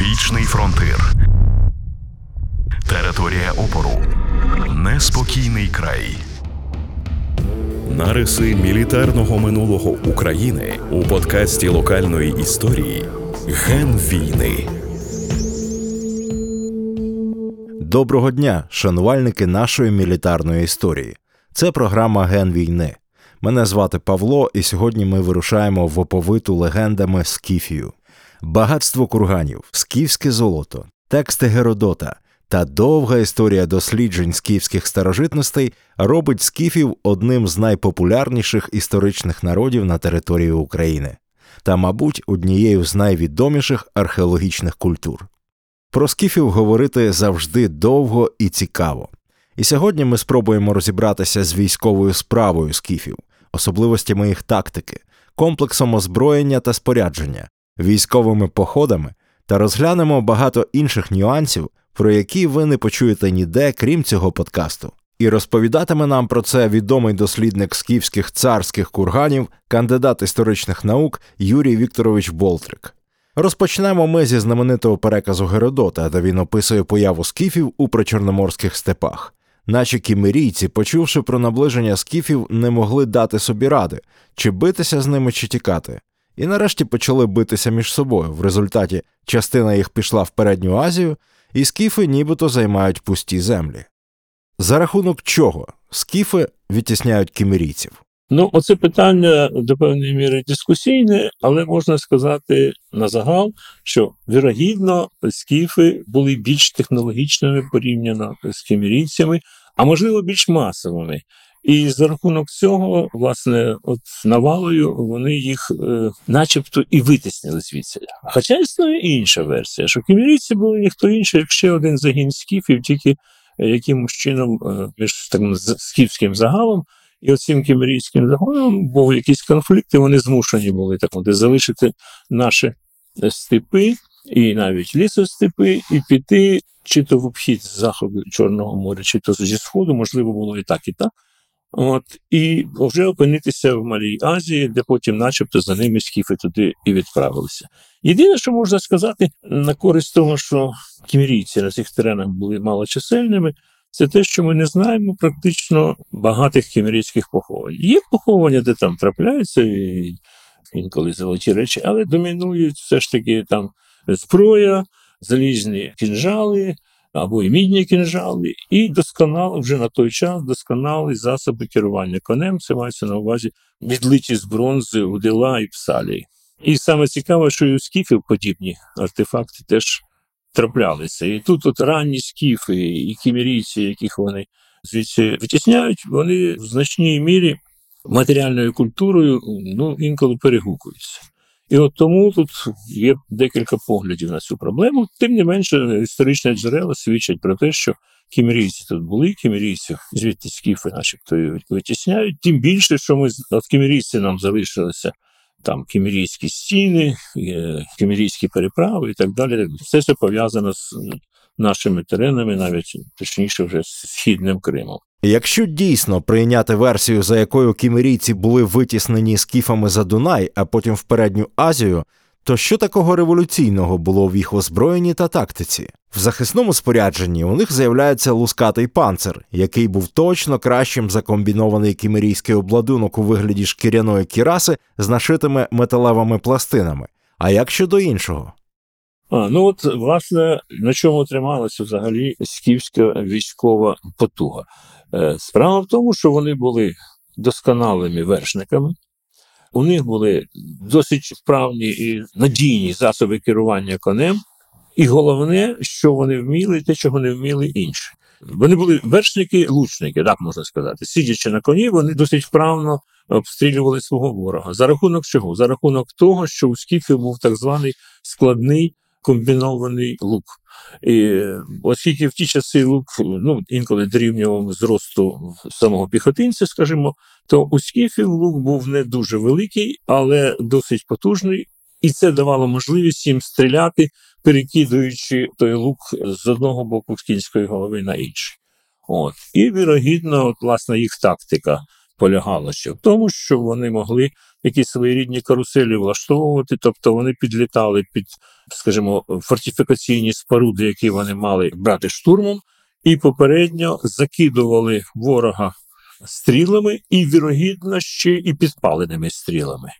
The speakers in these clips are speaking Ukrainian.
Вічний фронтир. Територія опору. Неспокійний край. Нариси мілітарного минулого України у подкасті локальної історії Ген війни. Доброго дня, шанувальники нашої мілітарної історії. Це програма Ген війни. Мене звати Павло, і сьогодні ми вирушаємо в оповиту легендами Скіфію. Багатство курганів, скіфське золото, тексти Геродота та довга історія досліджень скіфських старожитностей робить скіфів одним з найпопулярніших історичних народів на території України та, мабуть, однією з найвідоміших археологічних культур. Про скіфів говорити завжди довго і цікаво. І сьогодні ми спробуємо розібратися з військовою справою скіфів, особливостями їх тактики, комплексом озброєння та спорядження, військовими походами та розглянемо багато інших нюансів, про які ви не почуєте ніде, крім цього подкасту. І розповідатиме нам про це відомий дослідник скіфських царських курганів, кандидат історичних наук Юрій Вікторович Болтрик. Розпочнемо ми зі знаменитого переказу Геродота, де він описує появу скіфів у причорноморських степах. Наші кімерійці, почувши про наближення скіфів, не могли дати собі ради, чи битися з ними, чи тікати. І нарешті почали битися між собою. В результаті частина їх пішла в передню Азію, і скіфи нібито займають пусті землі. За рахунок чого скіфи відтісняють кімерійців? Ну, оце питання до певної міри дискусійне, але можна сказати на загал, що вірогідно скіфи були більш технологічними порівняно з кімерійцями, а можливо більш масовими. І за рахунок цього, власне, от навалою вони їх, е, начебто, і витіснили звідси. Хоча існує інша версія, що кімерійці були ніхто інший, як ще один загін скіфів, тільки якимось чином е, між таким скіфським загалом. І оцим кімерійським загоном був якийсь конфлікт, вони змушені були так от, залишити наші степи і навіть лісостепи, і піти чи то в обхід з заходу Чорного моря, чи то зі сходу, можливо, було і так, і так. От, І вже опинитися в Малій Азії, де потім, начебто, за ними скіфи туди і відправилися. Єдине, що можна сказати, на користь того, що кімерійці на цих теренах були малочисельними, це те, що ми не знаємо практично багатих кімерійських поховань. Є поховання, де там трапляються і інколи золоті речі, але домінують все ж таки там зброя, залізні кінжали або і мідні кінжали, і досконало вже на той час досконалі засоби керування конем. Це мається на увазі відлиті з бронзи, удила і псалії. І саме цікаве, що і у скіфів подібні артефакти теж траплялися. І тут от ранні скіфи і кімерійці, яких вони звідси витісняють, вони в значній мірі матеріальною культурою ну, інколи перегукуються. І от тому тут є декілька поглядів на цю проблему. Тим не менше, історичні джерела свідчать про те, що кімерійці тут були, кімерійці звідти скіфи, начебто витісняють. Тим більше, що ми от кімерійці нам залишилися там кімерійські стіни, кімерійські переправи і так далі. Все це пов'язано з нашими теренами, навіть точніше, вже з східним Кримом. Якщо дійсно прийняти версію, за якою кімерійці були витіснені скіфами за Дунай, а потім в передню Азію, то що такого революційного було в їх озброєнні та тактиці? В захисному спорядженні у них з'являється лускатий панцир, який був точно кращим за комбінований кімерійський обладунок у вигляді шкіряної кіраси з нашитими металевими пластинами. А як щодо іншого? А, Ну от власне на чому трималася взагалі скіфська військова потуга? Е, справа в тому, що вони були досконалими вершниками, у них були досить вправні і надійні засоби керування конем, і головне, що вони вміли, те, чого не вміли інші. Вони були вершники-лучники, так можна сказати. Сидячи на коні, вони досить вправно обстрілювали свого ворога. За рахунок чого? За рахунок того, що у скіфів був так званий складний комбінований лук. І Оскільки в ті часи лук ну, інколи дорівнював зросту самого піхотинця, скажімо, то у скіфів лук був не дуже великий, але досить потужний, і це давало можливість їм стріляти, перекидуючи той лук з одного боку з кінської голови на інший. От. І, вірогідно, от, власне, їх тактика полягала ще в тому, що вони могли якісь своєрідні каруселі влаштовувати, тобто вони підлітали під, скажімо, фортифікаційні споруди, які вони мали брати штурмом, і попередньо закидували ворога стрілами і, вірогідно, ще і підпаленими стрілами.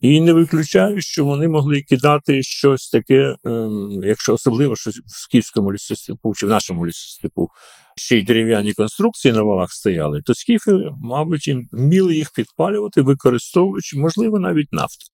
І не виключаю, що вони могли кидати щось таке, ем, якщо особливо щось в Скіфському лісостепу чи в нашому лісостепу ще й дерев'яні конструкції на валах стояли, то скіфи, мабуть, вміли їх підпалювати, використовуючи, можливо, навіть нафту.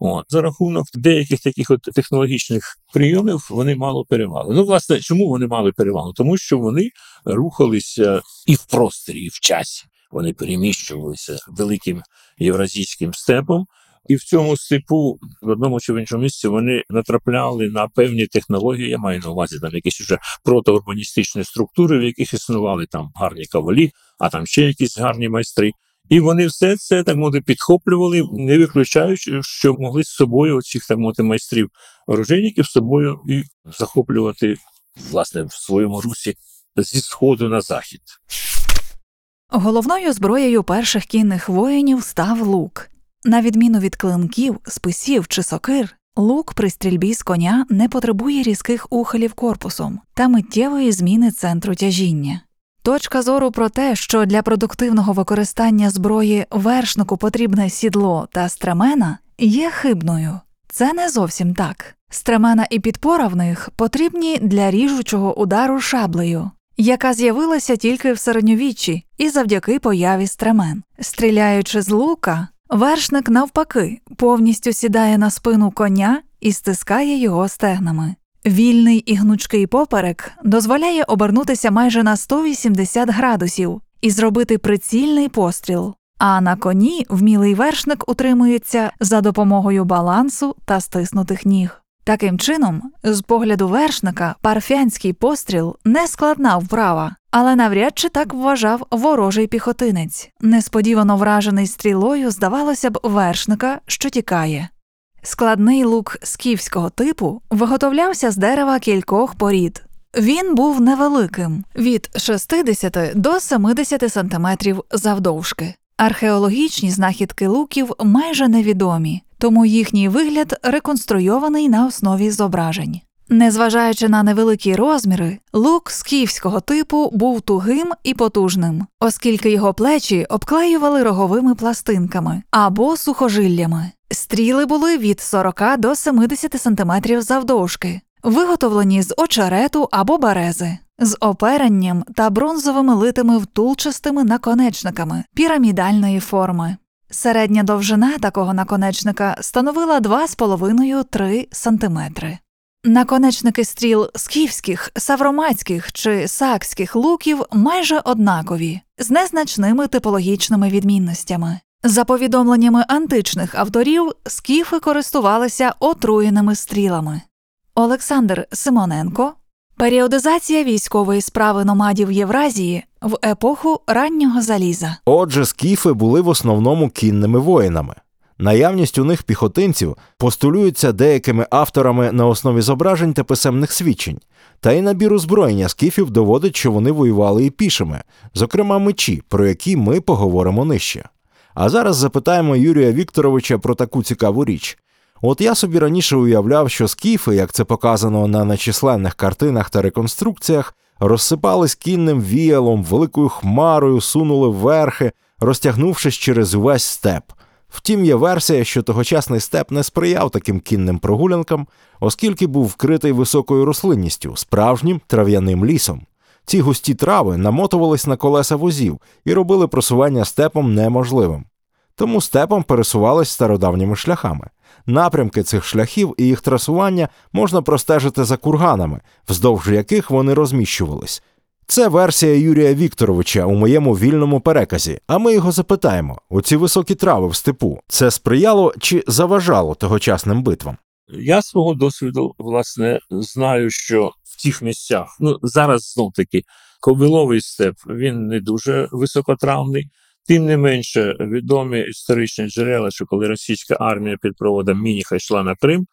От, за рахунок деяких таких от технологічних прийомів вони мали перевагу. Ну, власне, чому вони мали перевагу? Тому що вони рухалися і в просторі, і в часі. Вони переміщувалися великим євразійським степом. І в цьому степу, в одному чи в іншому місці, вони натрапляли на певні технології. Я маю на увазі там якісь вже протоурбаністичні структури, в яких існували там гарні кавалі, а там ще якісь гарні майстри. І вони все це так мовити підхоплювали, не виключаючи, що могли з собою оцих так мовити майстрів оружейників з собою і захоплювати власне в своєму русі зі сходу на захід. Головною зброєю перших кінних воїнів став лук. На відміну від клинків, списів чи сокир, лук при стрільбі з коня не потребує різких ухилів корпусом та миттєвої зміни центру тяжіння. Точка зору про те, що для продуктивного використання зброї вершнику потрібне сідло та стремена, є хибною. Це не зовсім так. Стремена і підпора в них потрібні для ріжучого удару шаблею, яка з'явилася тільки в середньовіччі і завдяки появі стремен. Стріляючи з лука, вершник навпаки повністю сідає на спину коня і стискає його стегнами. Вільний і гнучкий поперек дозволяє обернутися майже на 180 градусів і зробити прицільний постріл. А на коні вмілий вершник утримується за допомогою балансу та стиснутих ніг. Таким чином, з погляду вершника, парфянський постріл не складна вправа, але навряд чи так вважав ворожий піхотинець. Несподівано вражений стрілою, здавалося б, вершника, що тікає. Складний лук скіфського типу виготовлявся з дерева кількох порід. Він був невеликим від 60 до 70 сантиметрів завдовжки. Археологічні знахідки луків майже невідомі, тому їхній вигляд реконструйований на основі зображень. Незважаючи на невеликі розміри, лук скіфського типу був тугим і потужним, оскільки його плечі обклеювали роговими пластинками або сухожиллями. Стріли були від 40 до 70 см завдовжки, виготовлені з очерету або берези, з оперенням та бронзовими литими втулчастими наконечниками пірамідальної форми. Середня довжина такого наконечника становила 2,5-3 см. Наконечники стріл скіфських, савроматських чи сакських луків майже однакові, з незначними типологічними відмінностями. За повідомленнями античних авторів, скіфи користувалися отруєними стрілами. Олександр Симоненко Періодизація військової справи номадів Євразії в епоху раннього заліза. Отже, скіфи були в основному кінними воїнами. Наявність у них піхотинців постулюється деякими авторами на основі зображень та писемних свідчень, та й набір озброєння скіфів доводить, що вони воювали і пішими, зокрема мечі, про які ми поговоримо нижче. А зараз запитаємо Юрія Вікторовича про таку цікаву річ. От я собі раніше уявляв, що скіфи, як це показано на нечисленних картинах та реконструкціях, розсипались кінним віялом, великою хмарою сунули вверхи, розтягнувшись через увесь степ. Втім, є версія, що тогочасний степ не сприяв таким кінним прогулянкам, оскільки був вкритий високою рослинністю, справжнім трав'яним лісом. Ці густі трави намотувались на колеса возів і робили просування степом неможливим. Тому степом пересувались стародавніми шляхами. Напрямки цих шляхів і їх трасування можна простежити за курганами, вздовж яких вони розміщувались. Це версія Юрія Вікторовича у моєму вільному переказі. А ми його запитаємо: оці високі трави в степу це сприяло чи заважало тогочасним битвам? Я свого досвіду, власне, знаю, що в тих місцях, ну зараз знов таки, ковиловий степ він не дуже високотравний. Тим не менше, відомі історичні джерела, що коли російська армія під проводом Мініха йшла на Крим,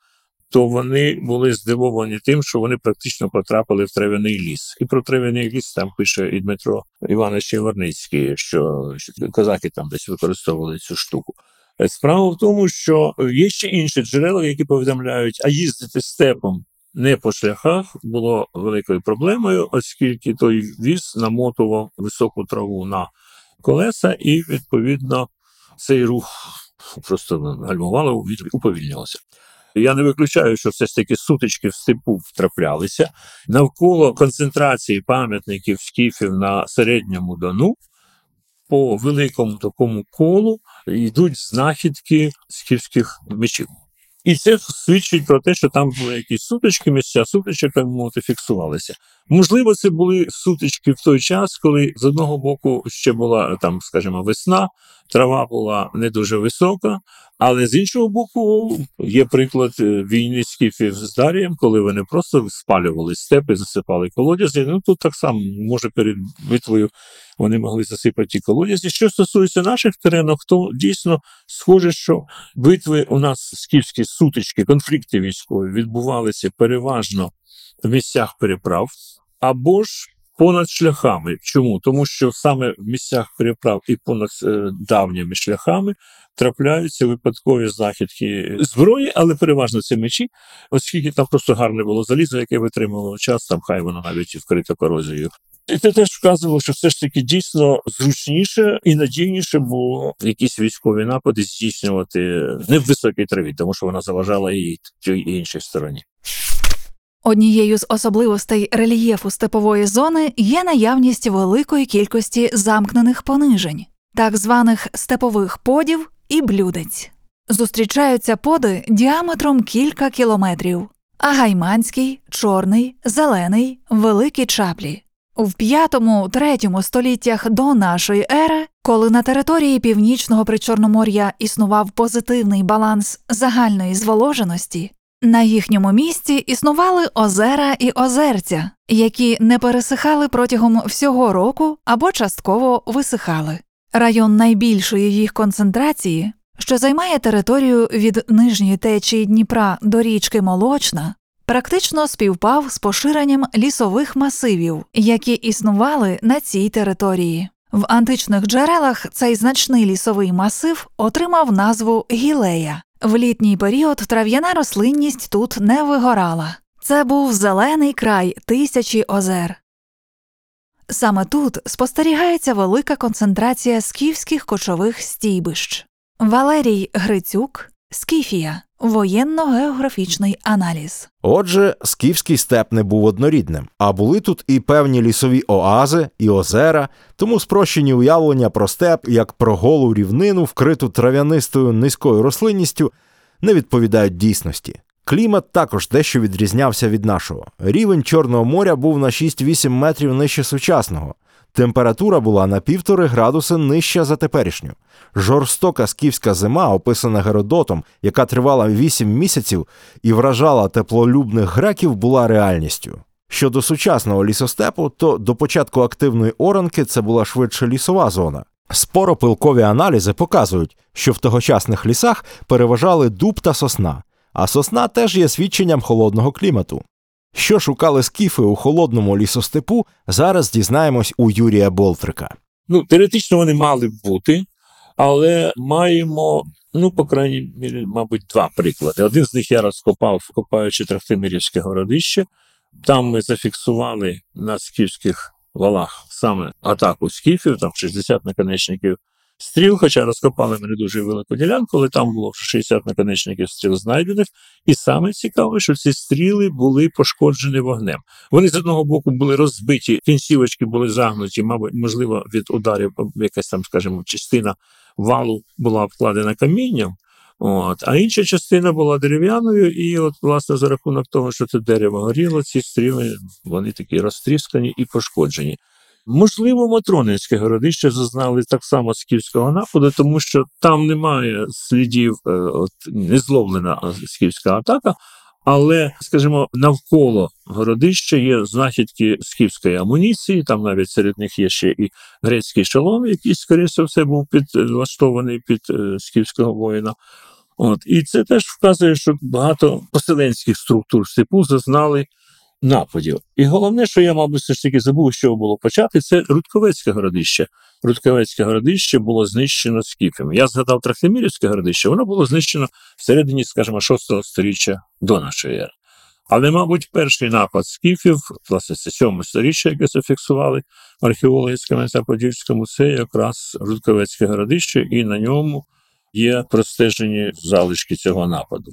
то вони були здивовані тим, що вони практично потрапили в трав'яний ліс. І про трав'яний ліс там пише і Дмитро Іванович Єварницький, що козаки там десь використовували цю штуку. Е, Справа в тому, що є ще інші джерела, які повідомляють, а їздити степом не по шляхах було великою проблемою, оскільки той віз намотував високу траву на колеса, і відповідно цей рух просто гальмувало, він уповільнювався. Я не виключаю, що все ж таки сутички в степу втраплялися навколо концентрації пам'ятників скіфів на середньому дону. По великому такому колу йдуть знахідки скіфських мечів. І це свідчить про те, що там були якісь сутички, місця сутичок, так мовити, фіксувалися. Можливо, це були сутички в той час, коли з одного боку ще була там, скажімо, весна, трава була не дуже висока, але з іншого боку, є приклад е, війни скіфів з Дарієм, коли вони просто спалювали степи, засипали колодязі. Ну тут так само, може, перед битвою вони могли засипати ті колодязі. Що стосується наших теренів, то дійсно схоже, що битви у нас скіфські сутички, конфлікти військові відбувалися переважно в місцях переправ або ж понад шляхами. Чому? Тому що саме в місцях переправ і понад е, давніми шляхами трапляються випадкові знахідки зброї, але переважно це мечі, оскільки там просто гарне було залізо, яке витримувало час, там хай воно навіть вкрито корозією. І це теж вказувало, що все ж таки дійсно зручніше і надійніше було якісь військові напади здійснювати не в високій траві, тому що вона заважала і тій і іншій стороні. Однією з особливостей рельєфу степової зони є наявність великої кількості замкнених понижень, так званих степових подів і блюдець. Зустрічаються поди діаметром кілька кілометрів, а гайманський, чорний, зелений, великі чаплі. В 5-3 століттях до нашої ери, коли на території північного причорномор'я існував позитивний баланс загальної зволоженості, на їхньому місці існували озера і озерця, які не пересихали протягом всього року або частково висихали. Район найбільшої їх концентрації, що займає територію від нижньої течії Дніпра до річки Молочна, практично співпав з поширенням лісових масивів, які існували на цій території. В античних джерелах цей значний лісовий масив отримав назву гілея. В літній період трав'яна рослинність тут не вигорала. Це був зелений край тисячі озер. Саме тут спостерігається велика концентрація скіфських кочових стійбищ. Валерій Грицюк, Скіфія, воєнно-географічний аналіз. Отже, скіфський степ не був однорідним, а були тут і певні лісові оази і озера, тому спрощені уявлення про степ як про голу рівнину, вкриту трав'янистою низькою рослинністю, не відповідають дійсності. Клімат також дещо відрізнявся від нашого. Рівень Чорного моря був на 6-8 метрів нижче сучасного. Температура була на півтори градуси нижча за теперішню. Жорстока скіфська зима, описана Геродотом, яка тривала 8 місяців і вражала теплолюбних греків, була реальністю. Щодо сучасного лісостепу, то до початку активної оранки це була швидше лісова зона. Споропилкові аналізи показують, що в тогочасних лісах переважали дуб та сосна, а сосна теж є свідченням холодного клімату. Що шукали скіфи у холодному лісостепу, зараз дізнаємось у Юрія Болтрика. Ну, теоретично вони мали б бути, але маємо, ну, по крайній мірі, мабуть, два приклади. Один з них я розкопав, копаючи Трахтимирівське городище. Там ми зафіксували на скіфських валах саме атаку скіфів, там 60 наконечників стріл, хоча розкопали ми дуже велику ділянку, але там було 60 наконечників стріл знайдених. І саме цікаве, що ці стріли були пошкоджені вогнем. Вони з одного боку були розбиті, кінцівочки були загнуті, мабуть, можливо, від ударів якась там, скажімо, частина валу була обкладена камінням. От, а інша частина була дерев'яною, і от, власне, за рахунок того, що це дерево горіло, ці стріли вони такі розтріскані і пошкоджені. Можливо, Матронинське городище зазнали так само скіфського нападу, тому що там немає слідів, е, от не скіфська атака. Але, скажімо, навколо городища є знахідки скіфської амуніції, там навіть серед них є ще і грецький шалом, який, скоріше все, був підлаштований під е, скіфського воїна. От. І це теж вказує, що багато поселенських структур в степу зазнали нападів. І головне, що я, мабуть, все ж таки забув, що було почати, це Рудковецьке городище. Рудковецьке городище було знищено скіфами. Я згадав Трахтимірівське городище, воно було знищено всередині, скажімо, 6-го століття до нашої ери. Але, мабуть, перший напад скіфів, власне, це сьоме сторіччя, яке зафіксували археологи з Кам'янця-Подільському, це якраз Рудковецьке городище, і на ньому є простежені залишки цього нападу.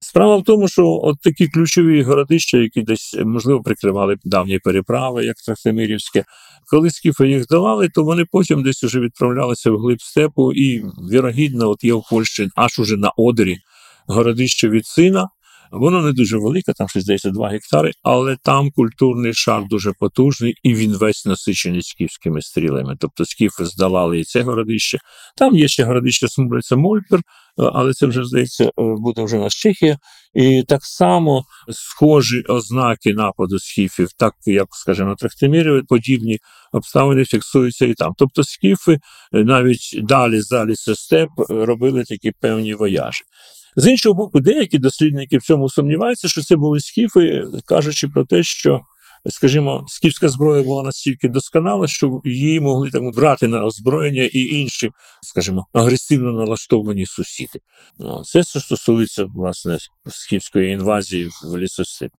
Справа в тому, що от такі ключові городища, які десь можливо прикривали давні переправи, як Трахтимирівське, коли скіфи їх давали, то вони потім десь уже відправлялися в глиб степу, і вірогідно, от є в Польщі аж уже на Одері городище від сина. Воно не дуже велике, там щось здається 2 гектари, але там культурний шар дуже потужний, і він весь насичений скіфськими стрілами. Тобто скіфи здолали і це городище. Там є ще городище Смуриця Мольпер, е, але це вже здається, е, буде вже наш Чехія. І так само схожі ознаки нападу скіфів, так як, скажімо, на Трахтимірі, подібні обставини фіксуються і там. Тобто скіфи е, навіть далі за лісостеп робили такі певні вояжі. З іншого боку, деякі дослідники в цьому сумніваються, що це були скіфи, кажучи про те, що, скажімо, скіфська зброя була настільки досконала, що її могли так брати на озброєння і інші, скажімо, агресивно налаштовані сусіди. Ну, Це стосується власне скіфської інвазії в лісостеп.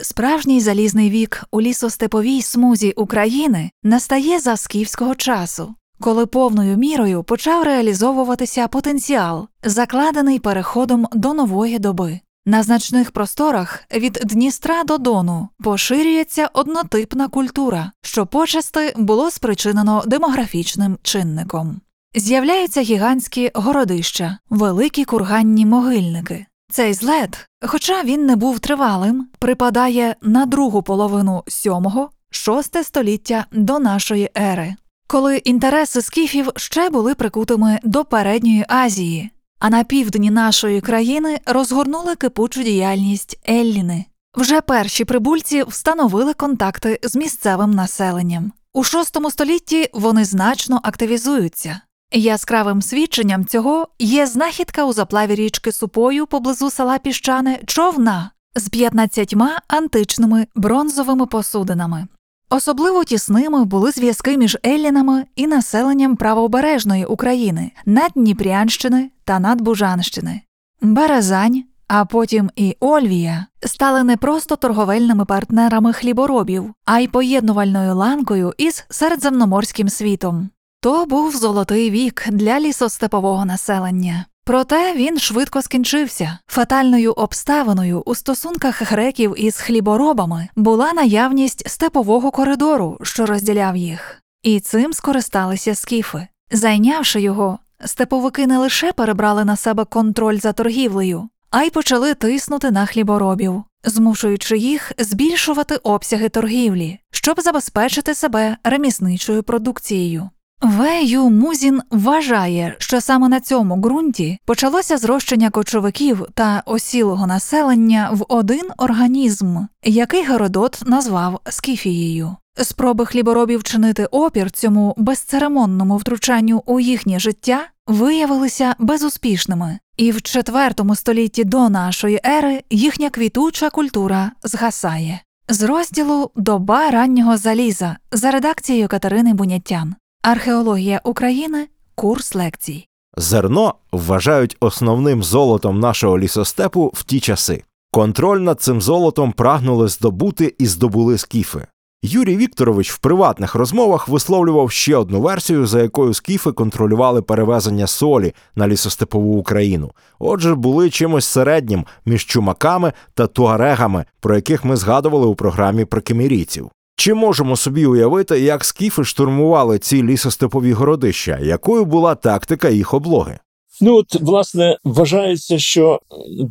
Справжній залізний вік у лісостеповій смузі України настає за скіфського часу, коли повною мірою почав реалізовуватися потенціал, закладений переходом до нової доби. На значних просторах від Дністра до Дону поширюється однотипна культура, що почасти було спричинено демографічним чинником. З'являються гігантські городища, великі курганні могильники. Цей злет, хоча він не був тривалим, припадає на другу половину 7-6 століття до нашої ери коли інтереси скіфів ще були прикутими до передньої Азії, а на півдні нашої країни розгорнули кипучу діяльність Елліни. Вже перші прибульці встановили контакти з місцевим населенням. У VI столітті вони значно активізуються. Яскравим свідченням цього є знахідка у заплаві річки Супою поблизу села Піщане човна з 15 античними бронзовими посудинами. Особливо тісними були зв'язки між Еллінами і населенням правобережної України, Наддніпрянщини та Надбужанщини. Березань, а потім і Ольвія стали не просто торговельними партнерами хліборобів, а й поєднувальною ланкою із середземноморським світом. То був золотий вік для лісостепового населення. Проте він швидко скінчився. Фатальною обставиною у стосунках греків із хліборобами була наявність степового коридору, що розділяв їх, і цим скористалися скіфи. Зайнявши його, степовики не лише перебрали на себе контроль за торгівлею, а й почали тиснути на хліборобів, змушуючи їх збільшувати обсяги торгівлі, щоб забезпечити себе ремісничою продукцією. Вею Музін вважає, що саме на цьому ґрунті почалося зрощення кочовиків та осілого населення в один організм, який Геродот назвав Скіфією. Спроби хліборобів чинити опір цьому безцеремонному втручанню у їхнє життя виявилися безуспішними, і в IV столітті до нашої ери їхня квітуча культура згасає. З розділу Доба раннього заліза за редакцією Катерини Буняттян. Археологія України курс лекцій. Зерно вважають основним золотом нашого лісостепу в ті часи. Контроль над цим золотом прагнули здобути і здобули скіфи. Юрій Вікторович в приватних розмовах висловлював ще одну версію, за якою скіфи контролювали перевезення солі на лісостепову Україну. Отже, були чимось середнім між чумаками та туарегами, про яких ми згадували у програмі про кемірійців. Чи можемо собі уявити, як скіфи штурмували ці лісостепові городища? Якою була тактика їх облоги? Ну от власне вважається, що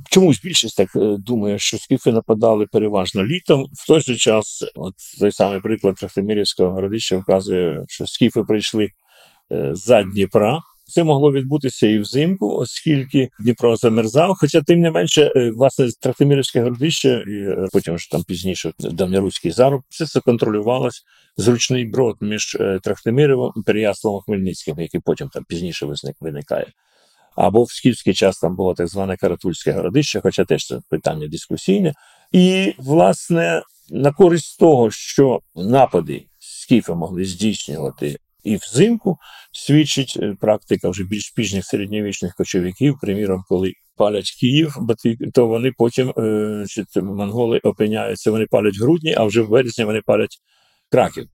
чомусь більшість так е, думає, що скіфи нападали переважно літом. В той же час, от той самий приклад Трахтимирівського городища вказує, що скіфи прийшли е, з Дніпра. Це могло відбутися і взимку, оскільки Дніпро замерзав. Хоча, тим не менше, е, власне, Трахтимирівське городище, і е, потім ж там пізніше давньоруський заруб, все це контролювалось зручний брод між е, Трахтимировим і Переяславом Хмельницьким, який потім там пізніше виникає. Або в скіфський час там було так зване Каратульське городище, хоча теж це питання дискусійне. І, власне, на користь того, що напади скіфи могли здійснювати і взимку, свідчить е, практика вже більш пізніх середньовічних кочовиків, приміром, коли палять Київ, то вони потім е, чи, монголи опиняються, вони палять грудні, а вже в вересні вони палять краків.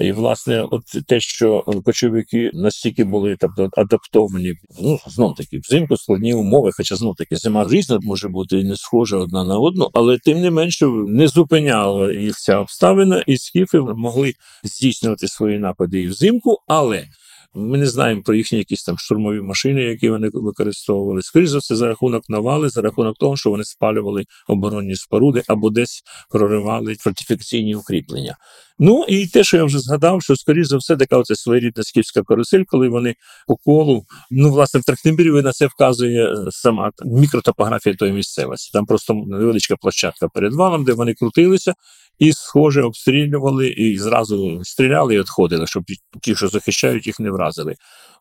І, власне, от те, що кочовики настільки були тобто, адаптовані, ну знов таки взимку складні умови, хоча знов таки зима різна може бути і не схожа одна на одну, але тим не менше не зупиняла їх ця обставина, і скіфи могли здійснювати свої напади і взимку, але ми не знаємо про їхні якісь там штурмові машини, які вони використовували. Скоріше за все, за рахунок навали, за рахунок того, що вони спалювали оборонні споруди або десь проривали фортифікаційні укріплення. Ну і те, що я вже згадав, що скоріш за все, така оця своєрідна скіфська карусель, коли вони по колу, ну власне в Трахтимбірі на це вказує е, сама мікротопографія тої місцевості. Там просто невеличка площадка перед валом, де вони крутилися. І, схоже, обстрілювали і зразу стріляли і відходили, щоб ті, що захищають, їх не вразили.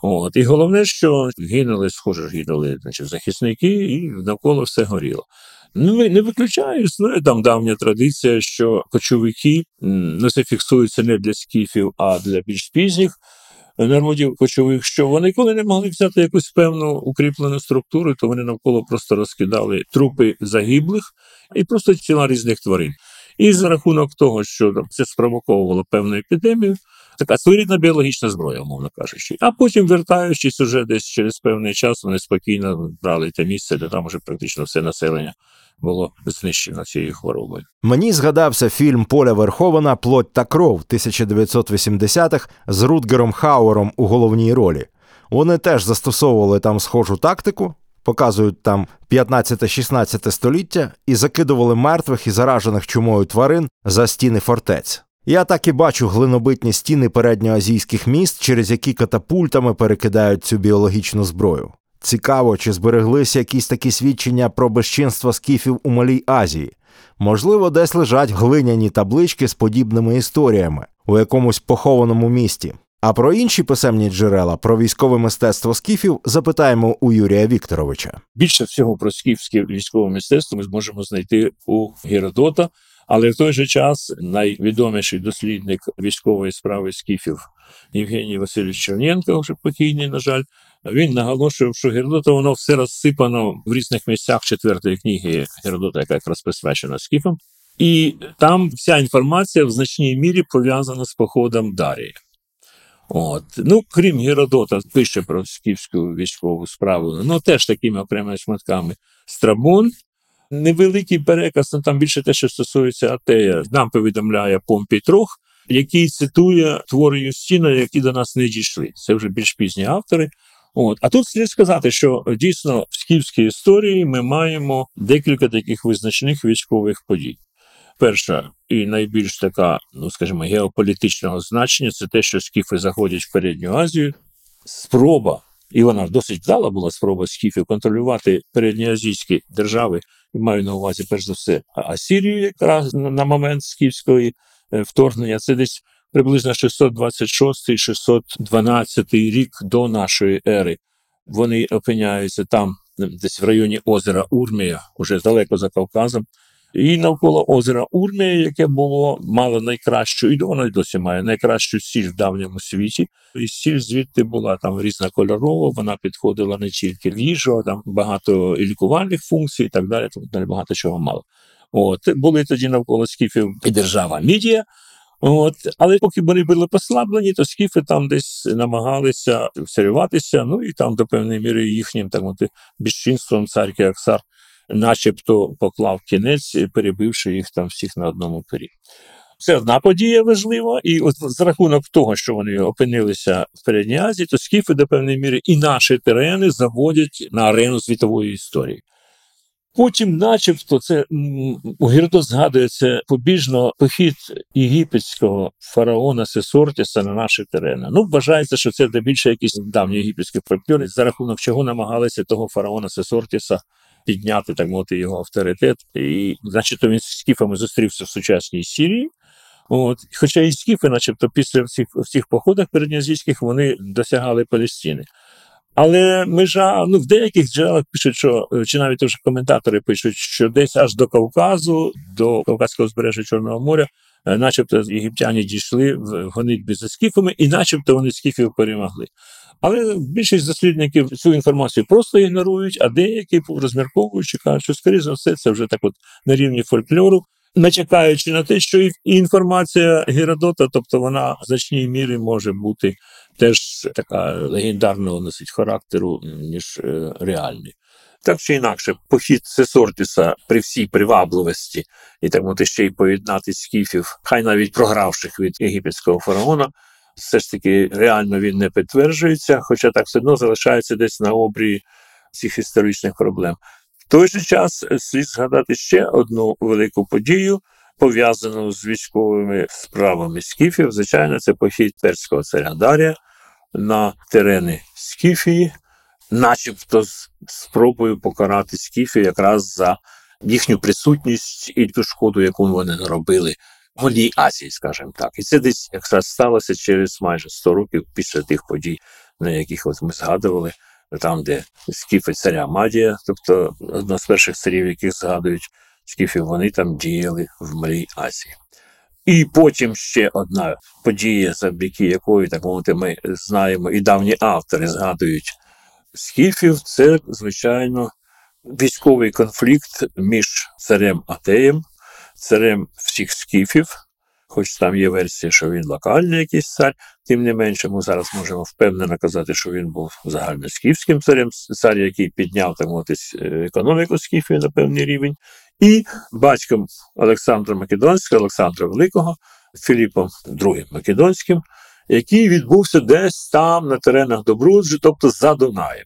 От і головне, що гинули, схоже, гинули значить, захисники, і навколо все горіло. Ну, не виключаю, існує там давня традиція, що кочовики ну, це фіксується не для скіфів, а для більш пізніх народів кочових, що вони, коли не могли взяти якусь певну укріплену структуру, то вони навколо просто розкидали трупи загиблих і просто тіла різних тварин. І за рахунок того, що там, це спровоковувало певну епідемію, така своєрідна біологічна зброя, умовно кажучи. А потім, вертаючись уже десь через певний час, вони спокійно брали те місце, де там уже практично все населення було знищено цією хворобою. Мені згадався фільм Поля Верхована Плоть та кров 1980-х з Рутгером Хауером у головній ролі. Вони теж застосовували там схожу тактику, показують там 15-16 століття і закидували мертвих і заражених чумою тварин за стіни фортець. Я так і бачу глинобитні стіни передньоазійських міст, через які катапультами перекидають цю біологічну зброю. Цікаво, чи збереглися якісь такі свідчення про безчинство скіфів у Малій Азії. Можливо, десь лежать глиняні таблички з подібними історіями у якомусь похованому місті. А про інші писемні джерела про військове мистецтво скіфів запитаємо у Юрія Вікторовича. Більше всього про скіфське військове мистецтво ми зможемо знайти у Геродота, але в той же час найвідоміший дослідник військової справи скіфів Євгеній Васильович Черненко, вже покійний, на жаль, він наголошував, що Геродота воно все розсипано в різних місцях четвертої книги Геродота, яка якраз присвячена скіфам. І там вся інформація в значній мірі пов'язана з походом Дарії. От. Ну, крім Геродота, пише про скіфську військову справу, ну теж такими окремими шматками. Страбон, невеликий переказ, ну, там більше те, що стосується Атея, нам повідомляє Помпій Трох, який цитує твори Юстіна, які до нас не дійшли. Це вже більш пізні автори. От. А тут слід сказати, що дійсно в скіфській історії ми маємо декілька таких визначних військових подій. Перша і найбільш така, ну скажімо, геополітичного значення це те, що скіфи заходять в передню Азію. Спроба, і вона досить вдала була спроба скіфів контролювати передньоазійські держави, і маю на увазі, перш за все, Асірію, якраз на момент скіфської е, вторгнення. Це десь приблизно 626-612 рік до нашої ери. Вони опиняються там, десь в районі озера Урмія, уже далеко за Кавказом. І навколо озера Урмія, яке було мало найкращу, і воно й досі має найкращу сіль в давньому світі. І сіль звідти була там різнокольорова, вона підходила не тільки в їжу, а там багато і лікувальних функцій і так далі. Тому далі багато чого мало. От були тоді навколо скіфів і держава Мідія. От, Але поки вони були послаблені, то скіфи там десь намагалися всерюватися, ну і там до певної міри їхнім так мати, безчинством цар Кеоксар начебто поклав кінець, перебивши їх там всіх на одному пері. Це одна подія важлива, і от за рахунок того, що вони опинилися в Передній Азії, то скіфи до певної міри і наші терени заводять на арену світової історії. Потім, начебто, це у Геродот згадується побіжно похід єгипетського фараона Сесортіса на наші терени. Ну, вважається, що це більше якісь давні єгипетські фольклори, за рахунок чого намагалися того фараона Сесортіса підняти так мовити його авторитет. І, значить, він з скіфами зустрівся в сучасній Сірії. От, Хоча і скіфи, начебто, після всіх всіх походах передньоазійських вони досягали Палестини. Але межа, ну в деяких джерелах пишуть, що е, чи навіть вже коментатори пишуть, що десь аж до Кавказу, до Кавказського збережжя Чорного моря, начебто єгиптяни дійшли в гонитьбі за скіфами, і начебто вони скіфів перемогли. Але більшість дослідників цю інформацію просто ігнорують, а деякі розмірковуючи кажуть, що скоріше за все це вже так, от на рівні фольклору, натякаючи на те, що і інформація Геродота, тобто вона в значній мірі може бути теж така легендарного носить характеру, ніж е, реальний. Так чи інакше, похід Сесортіса при всій привабливості, і так мовити, ще й поєднати скіфів, хай навіть програвших від єгипетського фараона, все ж таки реально він не підтверджується, хоча так все одно залишається десь на обрії цих історичних проблем. В той же час слід згадати ще одну велику подію, пов'язану з військовими справами скіфів. Звичайно, це похід перського царя Дарія на терени Скіфії, начебто з спробою покарати Скіфію якраз за їхню присутність і ту шкоду, яку вони наробили в Малій Азії, скажімо так. І це десь якраз сталося через майже 100 років після тих подій, на яких от ми згадували. Там, де скіфи царя Мадія, тобто одна з перших царів, яких згадують скіфів, вони там діяли в Малій Азії. І потім ще одна подія, завдяки якої, так мовити, ми знаємо, і давні автори згадують скіфів, це, звичайно, військовий конфлікт між царем Атеєм, царем всіх скіфів, хоч там є версія, що він локальний якийсь цар, тим не менше, ми зараз можемо впевнено казати, що він був загальноскіфським царем, цар, який підняв так мовити, економіку Скіфії на певний рівень, і батьком Олександра Македонського, Олександра Великого, Філіпом II Македонським, який відбувся десь там на теренах Добруджі, тобто за Дунаєм.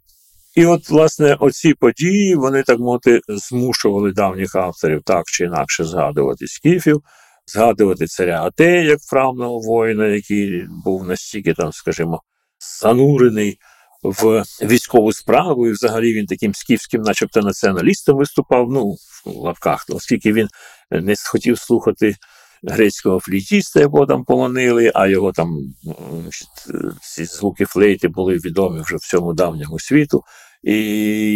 І от, власне, оці події, вони так мовити, змушували давніх авторів так чи інакше згадувати скіфів, згадувати царя Атея як правного воїна, який був настільки, там, скажімо, занурений в військову справу, і взагалі він таким скіфським, начебто, націоналістом виступав. Ну, в лапках, оскільки він не хотів слухати грецького флейтіста, якого там полонили, а його там ці звуки флейти були відомі вже всьому давньому світу. І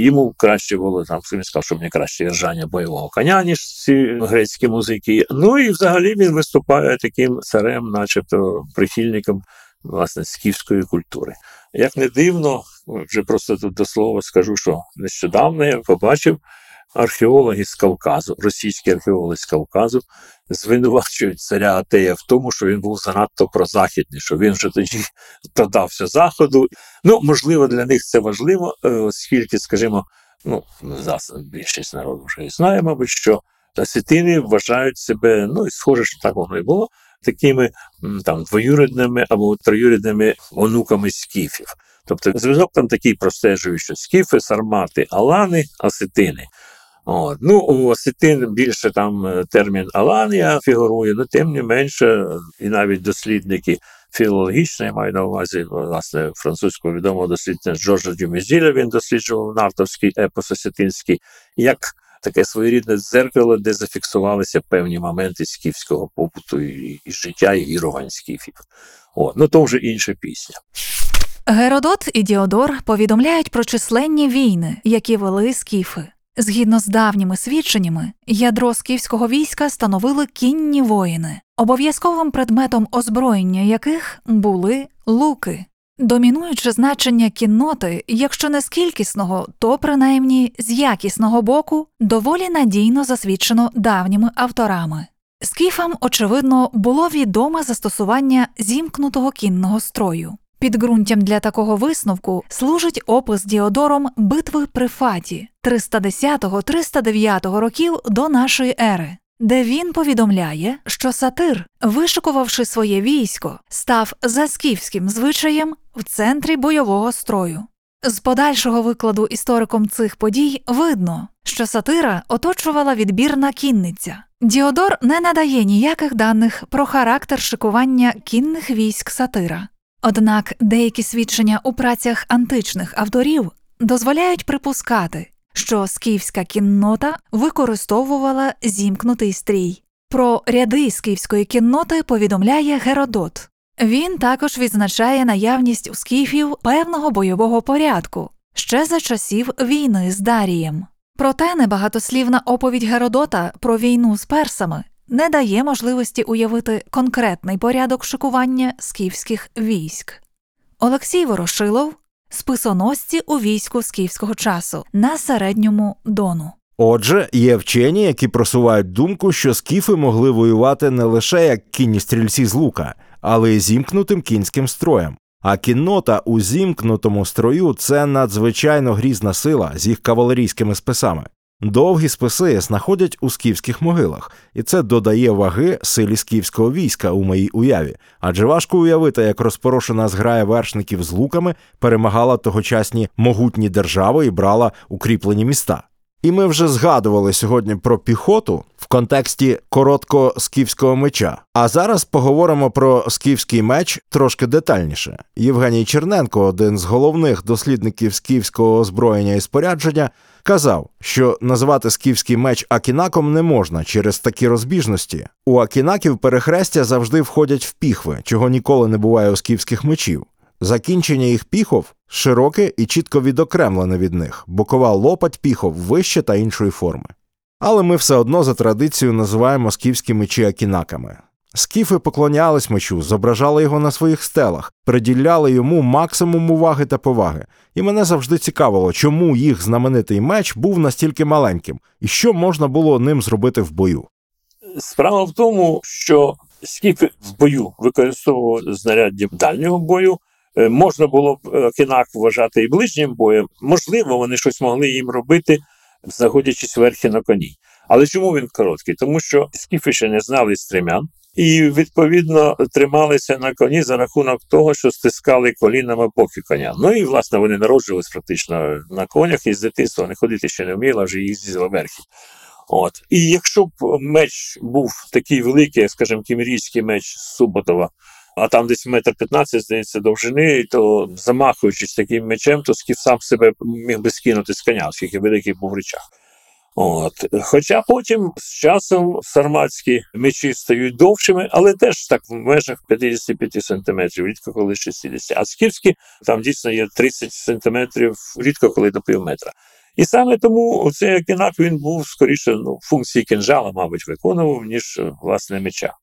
йому краще було там, він сказав, що мені краще ржання бойового коня, ніж ці грецькі музики. Ну і взагалі він виступає таким царем, начебто прихильником власне скіфської культури. Як не дивно, вже просто тут до слова скажу, що нещодавно я побачив археологи з Кавказу, російські археологи з Кавказу, звинувачують царя Атея в тому, що він був занадто прозахідний, що він вже тоді продався заходу. Ну, можливо, для них це важливо, е, оскільки, скажімо, ну зараз більшість народу вже і знає, мабуть, що осетини вважають себе, ну і схоже, що так воно і було. Такими там двоюрідними або троюрідними онуками скіфів. Тобто зв'язок там такий простежує, що скіфи, сармати, алани, осетини. От. Ну, у осетин більше там е, термін Аланія фігурує, але тим не менше, і навіть дослідники філологічні, я маю на увазі власне французького відомого дослідника Джорджа Дюмезіля, він досліджував нартовський епос осетинський, як таке своєрідне дзеркало, де зафіксувалися певні моменти скіфського побуту і, і життя, і вірувань скіфів. От. Ну то вже інша пісня. Геродот і Діодор повідомляють про численні війни, які вели скіфи. Згідно з давніми свідченнями, ядро скіфського війська становили кінні воїни, обов'язковим предметом озброєння яких були луки. Домінуюче значення кінноти, якщо не з кількісного, то принаймні з якісного боку, доволі надійно засвідчено давніми авторами. Скіфам, очевидно, було відоме застосування зімкнутого кінного строю. Підґрунтям для такого висновку служить опис Діодором битви при Фаті 310-309 років до нашої ери, де він повідомляє, що сатир, вишикувавши своє військо, став за скіфським звичаєм в центрі бойового строю. З подальшого викладу істориком цих подій видно, що сатира оточувала відбірна кінниця. Діодор не надає ніяких даних про характер шикування кінних військ сатира. Однак деякі свідчення у працях античних авторів дозволяють припускати, що скіфська кіннота використовувала зімкнутий стрій. Про ряди скіфської кінноти повідомляє Геродот. Він також відзначає наявність у скіфів певного бойового порядку ще за часів війни з Дарієм. Проте небагатослівна оповідь Геродота про війну з персами не дає можливості уявити конкретний порядок шикування скіфських військ. Олексій Ворошилов списоносці у війську скіфського часу на середньому дону. Отже, є вчені, які просувають думку, що скіфи могли воювати не лише як кінні стрільці з лука, але й зімкнутим кінським строєм. А кіннота у зімкнутому строю це надзвичайно грізна сила з їх кавалерійськими списами. Довгі списи знаходять у скіфських могилах, і це додає ваги силі скіфського війська у моїй уяві, адже важко уявити, як розпорошена зграя вершників з луками перемагала тогочасні могутні держави і брала укріплені міста. І ми вже згадували сьогодні про піхоту в контексті коротко скіфського меча. А зараз поговоримо про скіфський меч трошки детальніше. Євгеній Черненко, один з головних дослідників скіфського озброєння і спорядження, казав, що називати скіфський меч акінаком не можна через такі розбіжності. У акінаків перехрестя завжди входять в піхви, чого ніколи не буває у скіфських мечів. Закінчення їх піхов широке і чітко відокремлене від них, бокова лопать піхов вище та іншої форми. Але ми все одно за традицією називаємо скіфські мечі акінаками. Скіфи поклонялись мечу, зображали його на своїх стелах, приділяли йому максимум уваги та поваги. І мене завжди цікавило, чому їх знаменитий меч був настільки маленьким, і що можна було ним зробити в бою. Справа в тому, що скіфи в бою використовували знаряддя дальнього бою. Е, Можна було б е, кінак вважати і ближнім боєм. Можливо, вони щось могли їм робити, знаходячись верхи на коні. Але чому він короткий? Тому що скіфи ще не знали стрімян і, відповідно, трималися на коні за рахунок того, що стискали колінами боки коня. Ну і, власне, вони народжувались практично на конях і з дитинства вони ходити ще не вміли, а вже їздили верхи. От. І якщо б меч був такий великий, скажімо, кімерійський меч Суботова, а там десь метр 15, здається, довжини, то замахуючись таким мечем, то скіф сам себе міг би скинути з коня, оскільки великий був речах. От. Хоча потім з часом сарматські мечі стають довшими, але теж так в межах 55 сантиметрів, рідко коли 60. А скіфські там дійсно є 30 сантиметрів, рідко коли до пів метра. І саме тому цей акінак він був скоріше ну, функції кінжала, мабуть, виконував, ніж власне меча.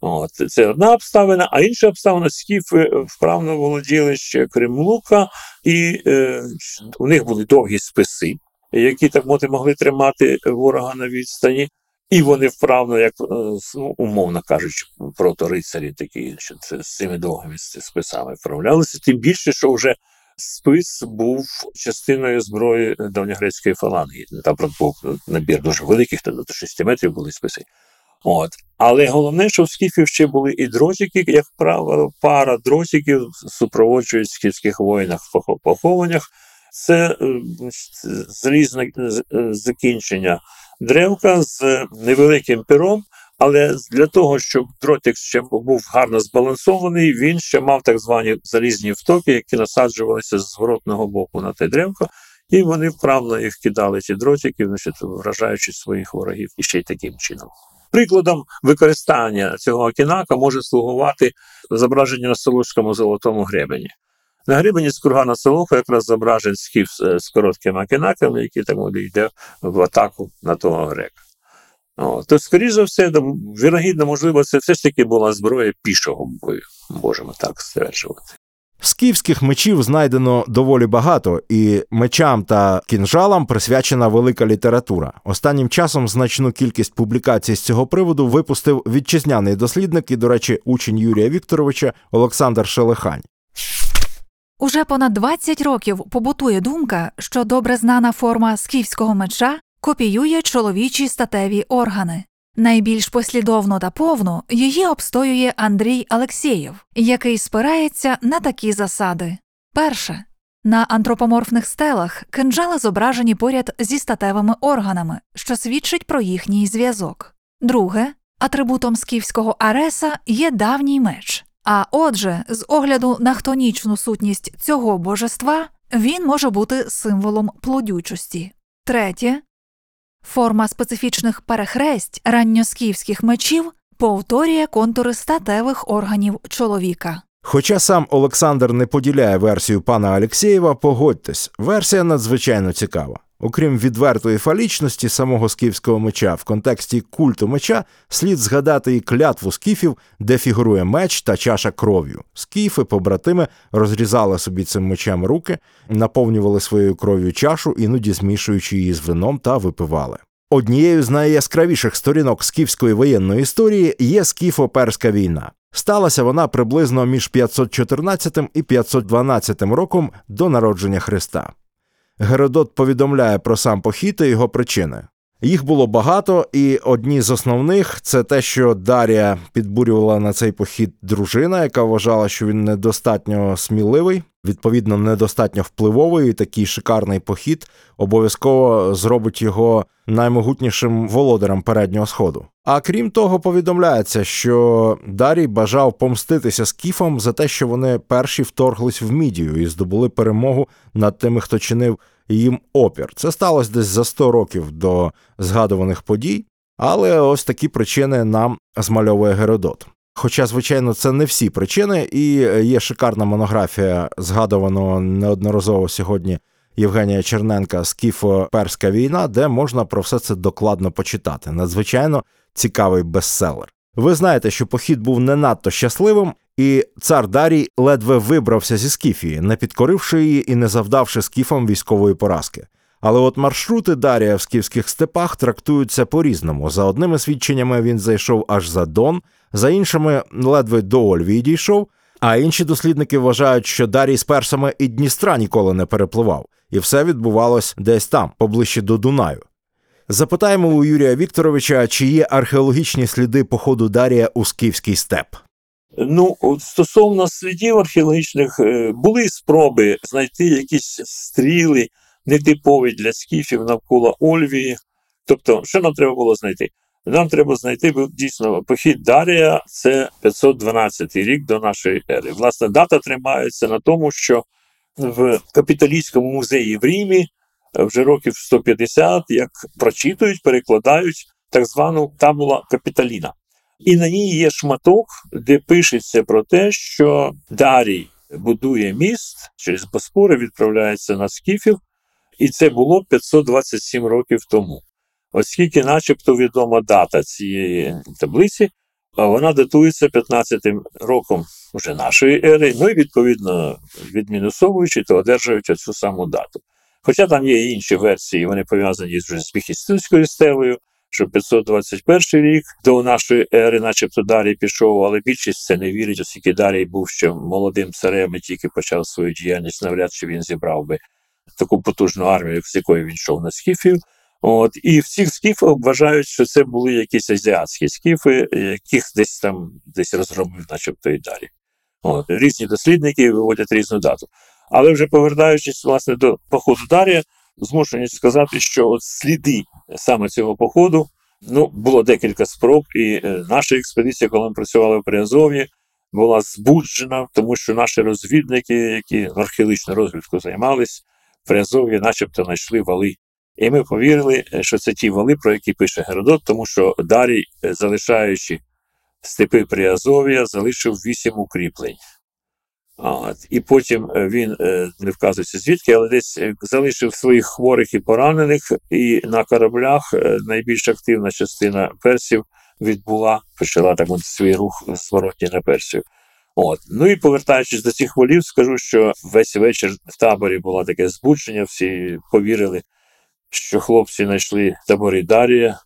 От, це одна обставина, а інша обставина скіфи вправно володіли ще крім лука, і е, у них були довгі списи, які так мовити могли тримати ворога на відстані. І вони вправно, як ну, умовно кажучи, проторицарі такі, що це з цими довгими списами вправлялися. Тим більше, що вже спис був частиною зброї давньогрецької фаланги. Там був набір дуже великих, то до 6 метрів були списи. От. Але головне, що в скіфів ще були і дротики, як правило, пара дротиків супроводжують в скіфських воїнах в похованнях. Це залізне закінчення древка з невеликим пером, але для того, щоб дротик ще був гарно збалансований, він ще мав так звані залізні втоки, які насаджувалися з зворотного боку на те древко, і вони вправно їх кидали, ці дротики, значить, вражаючи своїх ворогів і ще й таким чином. Прикладом використання цього окінака може слугувати зображення на Солуському золотому гребені. На гребені з кургана Солоха якраз зображений скіф з короткими окінаками, який мовити, йде в атаку на того грека. О, то, скоріш за все, вірогідно, можливо, це все ж таки була зброя пішого бою, можемо так стверджувати. Скіфських мечів знайдено доволі багато, і мечам та кінжалам присвячена велика література. Останнім часом значну кількість публікацій з цього приводу випустив вітчизняний дослідник і, до речі, учень Юрія Вікторовича Олександр Шелехань. Уже понад 20 років побутує думка, що добре знана форма скіфського меча копіює чоловічі статеві органи. Найбільш послідовно та повно її обстоює Андрій Алексєєв, який спирається на такі засади. Перше. На антропоморфних стелах кинджали зображені поряд зі статевими органами, що свідчить про їхній зв'язок. Друге, атрибутом скіфського ареса є давній меч. А отже, з огляду на хтонічну сутність цього божества, він може бути символом плодючості. Третє, форма специфічних перехресть ранньоскіфських мечів повторює контури статевих органів чоловіка. Хоча сам Олександр не поділяє версію пана Алєксєєва, погодьтесь, версія надзвичайно цікава. Окрім відвертої фалічності самого скіфського меча в контексті культу меча, слід згадати і клятву скіфів, де фігурує меч та чаша кров'ю. Скіфи, побратими, розрізали собі цим мечем руки, наповнювали своєю кров'ю чашу, іноді змішуючи її з вином та випивали. Однією з найяскравіших сторінок скіфської воєнної історії є скіфо-перська війна. Сталася вона приблизно між 514 і 512 роком до народження Христа. Геродот повідомляє про сам похід та його причини. Їх було багато, і одні з основних це те, що Дарія підбурювала на цей похід дружина, яка вважала, що він недостатньо сміливий, відповідно, недостатньо впливовий. і Такий шикарний похід обов'язково зробить його наймогутнішим володарем переднього сходу. А крім того, повідомляється, що Дарій бажав помститися скіфам за те, що вони перші вторглись в мідію і здобули перемогу над тими, хто чинив їм опір. Це сталося десь за 100 років до згадуваних подій, але ось такі причини нам змальовує Геродот. Хоча, звичайно, це не всі причини, і є шикарна монографія, згадуваного неодноразово сьогодні Євгенія Черненка Скіфо-Перська війна, де можна про все це докладно почитати. Надзвичайно цікавий бестселер. Ви знаєте, що похід був не надто щасливим, і цар Дарій ледве вибрався зі Скіфії, не підкоривши її і не завдавши скіфам військової поразки. Але от маршрути Дарія в скіфських степах трактуються по-різному. За одними свідченнями він зайшов аж за Дон, за іншими ледве до Ольвії дійшов. А інші дослідники вважають, що Дарій з персами і Дністра ніколи не перепливав, і все відбувалось десь там, поближче до Дунаю. Запитаємо у Юрія Вікторовича, чи є археологічні сліди походу Дарія у скіфський степ. Ну, стосовно слідів археологічних, е, були спроби знайти якісь стріли, нетипові для скіфів навколо Ольвії. Тобто, що нам треба було знайти? Нам треба знайти дійсно похід Дарія, це 512 рік до нашої ери. Власне, дата тримається на тому, що в капіталійському музеї в Римі е, вже років 150 як прочитують, перекладають так звану табула капіталіна. І на ній є шматок, де пишеться про те, що Дарій будує міст через Боспори, відправляється на скіфів, і це було 527 років тому. Оскільки, начебто, відома дата цієї таблиці, вона датується 15 роком вже нашої ери, ну і відповідно відмінусовуючи, то одержують цю саму дату. Хоча там є інші версії, вони пов'язані з Біхістинською стелею, що 521 рік до нашої ери, начебто Дарій пішов, але більшість це не вірить, оскільки Дарій був ще молодим царем і тільки почав свою діяльність, навряд чи він зібрав би таку потужну армію, з якою він йшов на скіфів. От і в цих скіфах вважають, що це були якісь азіатські скіфи, яких десь там десь розробив, начебто і далі. От різні дослідники виводять різну дату. Але вже повертаючись власне до походу Дарія, змушені сказати, що от сліди саме цього походу ну було декілька спроб, і е, наша експедиція, коли ми працювали в Приазов'ї, була збуджена, тому що наші розвідники, які археологічною розвідкою займались, в Приазов'ї начебто знайшли вали. І ми повірили, що це ті вали, про які пише Геродот, тому що Дарій, е, залишаючи степи Приазов'я, залишив вісім укріплень. От. І потім е, він е, не вказується звідки, але десь залишив своїх хворих і поранених, і на кораблях найбільш активна частина персів відбула, почала так от свій рух зворотній на Персію. От. Ну і повертаючись до цих волів, скажу, що весь вечір в таборі було таке збудження, всі повірили що хлопці знайшли табори Дарія.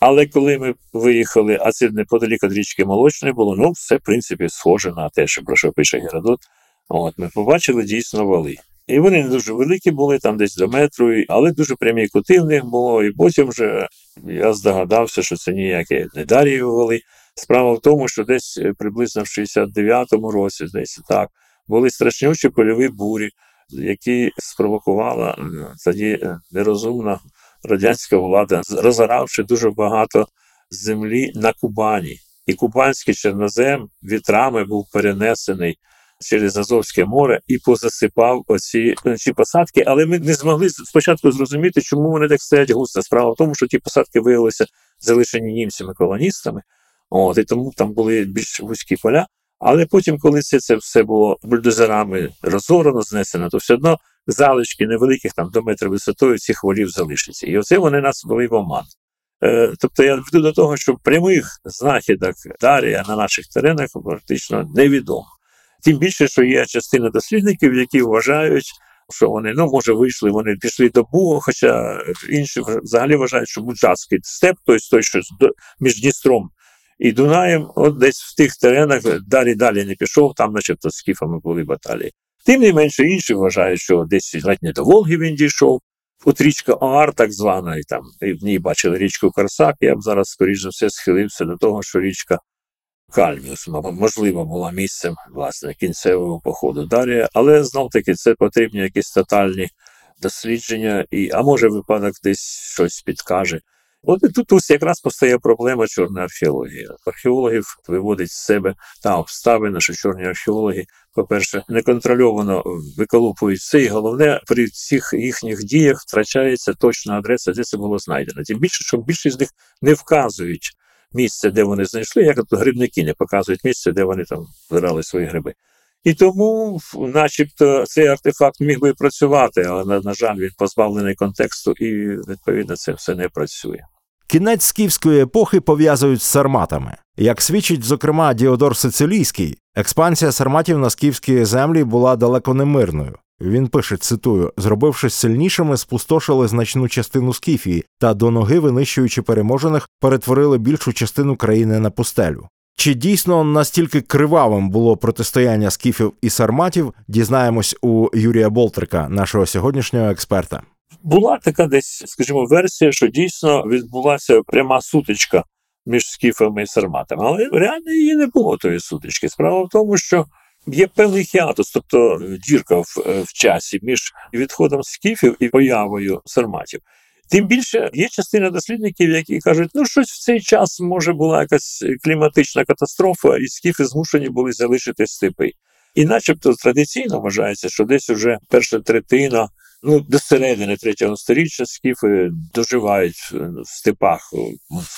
Але коли ми виїхали, а це неподалік від річки Молочної було, ну, все, в принципі, схоже на те, що про що пише Геродот. От, Ми побачили дійсно вали. І вони не дуже великі були, там десь до метру, але дуже прямі кути в них було. І потім вже я здогадався, що це ніякі не Дарії вали. Справа в тому, що десь приблизно в 69-му році, десь так, були страшнючі польові бурі які спровокувала тоді нерозумна радянська влада, розоравши дуже багато землі на Кубані. І Кубанський чорнозем вітрами був перенесений через Азовське море і позасипав оці ці посадки. Але ми не змогли спочатку зрозуміти, чому вони так стоять густо. Справа в тому, що ті посадки виявилися залишені німцями-колоністами. От, і тому там були більш вузькі поля. Але потім, коли це, це все було бульдозерами розорано, знесено, то все одно залишки невеликих там до метра висотою цих волів залишаться. І оце вони нас були в оман. Е, тобто я веду до того, що прямих знахідок Дарія на наших теренах практично невідомо. Тим більше, що є частина дослідників, які вважають, що вони ну може вийшли, вони пішли до Бугу, хоча інші взагалі вважають, що Буджацький степ, тобто той, що між Дністром і Дунаєм, от десь в тих теренах далі далі не пішов, там, начебто, з кіфами були баталії. Тим не менше, інші вважають, що десь ледь не до Волги він дійшов. От річка Оар, так звана, і там і в ній бачили річку Корсак. Я б зараз, скоріш за все, схилився до того, що річка Кальміус, можливо, була місцем власне кінцевого походу Дарія, але знов таки це потрібні якісь тотальні дослідження, і, а може випадок десь щось підкаже. От і тут ось якраз постає проблема чорної археології. Археологів виводить з себе та обставина, що чорні археологи, по-перше, неконтрольовано виколупують все, і головне, при всіх їхніх діях втрачається точна адреса, де це було знайдено. Тим більше, що більшість з них не вказують місце, де вони знайшли, як от грибники не показують місце, де вони там збирали свої гриби. І тому, начебто, цей артефакт міг би працювати, але, на, на жаль, він позбавлений контексту, і відповідно це все не працює. Кінець скіфської епохи пов'язують з сарматами. Як свідчить, зокрема, Діодор Сицилійський, експансія сарматів на скіфські землі була далеко не мирною. Він пише, цитую, зробившись сильнішими, спустошили значну частину скіфії та до ноги, винищуючи переможених, перетворили більшу частину країни на пустелю. Чи дійсно настільки кривавим було протистояння скіфів і сарматів, дізнаємось у Юрія Болтрика, нашого сьогоднішнього експерта. Була така десь, скажімо, версія, що дійсно відбулася пряма сутичка між скіфами і сарматами, але реально її не було тої сутички. Справа в тому, що є певний хіатус, тобто дірка в, в часі між відходом скіфів і появою сарматів. Тим більше є частина дослідників, які кажуть, ну щось в цей час може була якась кліматична катастрофа, і скіфи змушені були залишити степи. І, начебто, традиційно вважається, що десь уже перша третина, ну до середини третього сторіччя скіфи доживають в степах,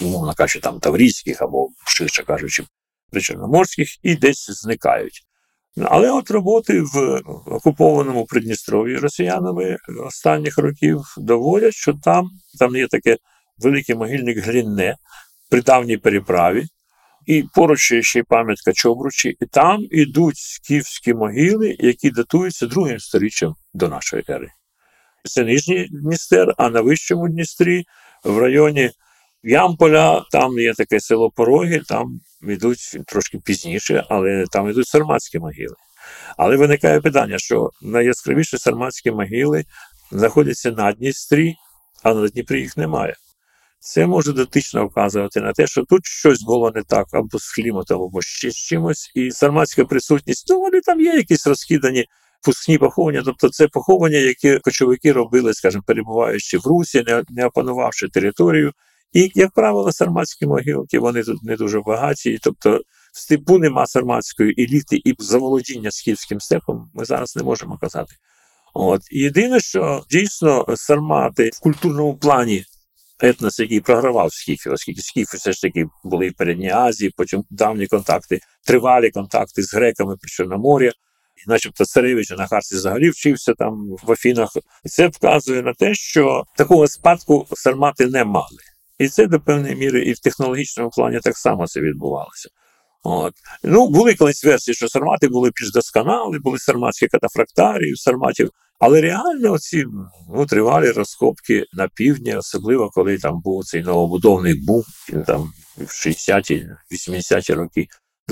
умовно кажучи, там таврійських або ширше кажучи, причорноморських, і десь зникають. Але от роботи в окупованому Придністров'ї росіянами останніх років доводять, що там там є таке великий могильник Глінне при давній переправі, і поруч ще й пам'ятка Чобручі, і там ідуть скіфські могили, які датуються другим сторіччям до нашої ери. Це нижній Дністер, а на вищому Дністрі в районі Ямполя, там є таке село Пороги, там йдуть трошки пізніше, але там йдуть сарматські могили. Але виникає питання, що найяскравіші сарматські могили знаходяться на Дністрі, а на Дніпрі їх немає. Це може дотично вказувати на те, що тут щось було не так, або з кліматом, або ще з чимось, і сарматська присутність, ну вони там є якісь розкидані пускні поховання, тобто це поховання, які кочовики робили, скажімо, перебуваючи в Русі, не, не опанувавши територію. І, як правило, сарматські могилки вони тут не дуже багаті. Тобто в степу нема сарматської еліти і заволодіння скіфським степом ми зараз не можемо казати. От Єдине, що дійсно сармати в культурному плані етнос, який програвав скіфів, оскільки скіфи все ж таки були в Передній Азії, потім давні контакти, тривалі контакти з греками при Чорномор'я. І начебто царевич на Харсі взагалі вчився там в Афінах. Це вказує на те, що такого спадку сармати не мали. І це до певної міри і в технологічному плані так само це відбувалося. От. Ну, Були колись версії, що сармати були більш досконалі, були сарматські катафрактарії, сарматів. Але реально ці ну, тривалі розкопки на півдні, особливо коли там був цей новобудовний бум, там в 60-ті, 80-ті роки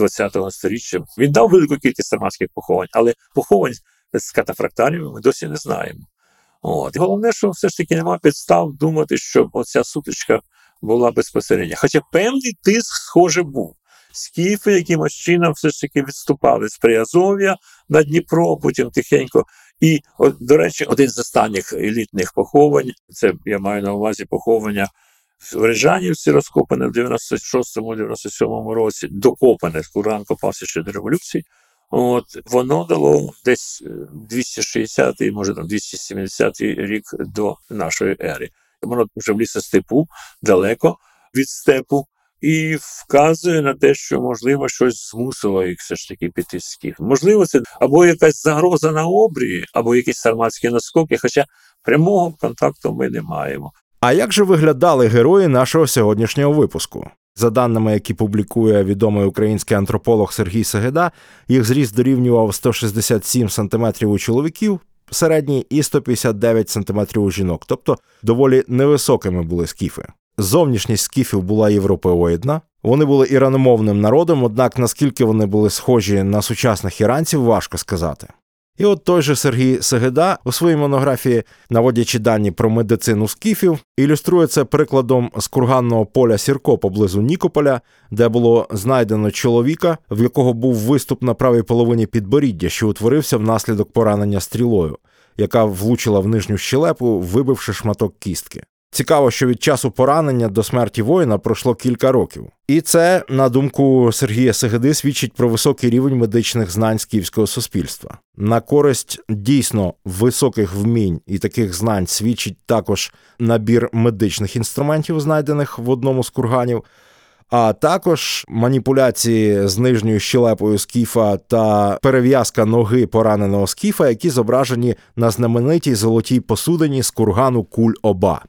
ХХ століття, він дав велику кількість сарматських поховань, але поховань з катафрактаріями ми досі не знаємо. От. Головне, що все ж таки немає підстав думати, що оця сутичка була безпосередньо. Хоча певний тиск, схоже, був. Скіфи якимось чином все ж таки відступали з Приазов'я на Дніпро, потім тихенько. І, от, до речі, один з останніх елітних поховань, це я маю на увазі поховання в Режанівці, розкопане в 96-97 році, докопане, Куран копався ще до революції. От воно дало десь 260 й може там 270 й рік до нашої ери. Воно вже в лісостепу далеко від степу. і вказує на те, що можливо щось змусило їх все ж таки піти з скіф. Можливо, це або якась загроза на обрії, або якісь сарматські наскоки, хоча прямого контакту ми не маємо. А як же виглядали герої нашого сьогоднішнього випуску? За даними, які публікує відомий український антрополог Сергій Сегеда, їх зріст дорівнював 167 см у чоловіків, середній і 159 см у жінок, тобто доволі невисокими були скіфи. Зовнішність скіфів була європеоїдна. Вони були іраномовним народом, однак наскільки вони були схожі на сучасних іранців, важко сказати. І от той же Сергій Сегеда у своїй монографії, наводячи дані про медицину скіфів, ілюструє це прикладом з курганного поля Сірко поблизу Нікополя, де було знайдено чоловіка, в якого був виступ на правій половині підборіддя, що утворився внаслідок поранення стрілою, яка влучила в нижню щелепу, вибивши шматок кістки. Цікаво, що від часу поранення до смерті воїна пройшло кілька років, і це, на думку Сергія Сегеди, свідчить про високий рівень медичних знань скіфського суспільства. На користь дійсно високих вмінь і таких знань свідчить також набір медичних інструментів, знайдених в одному з курганів. А також маніпуляції з нижньою щелепою скіфа та перев'язка ноги пораненого скіфа, які зображені на знаменитій золотій посудині з кургану Куль Оба.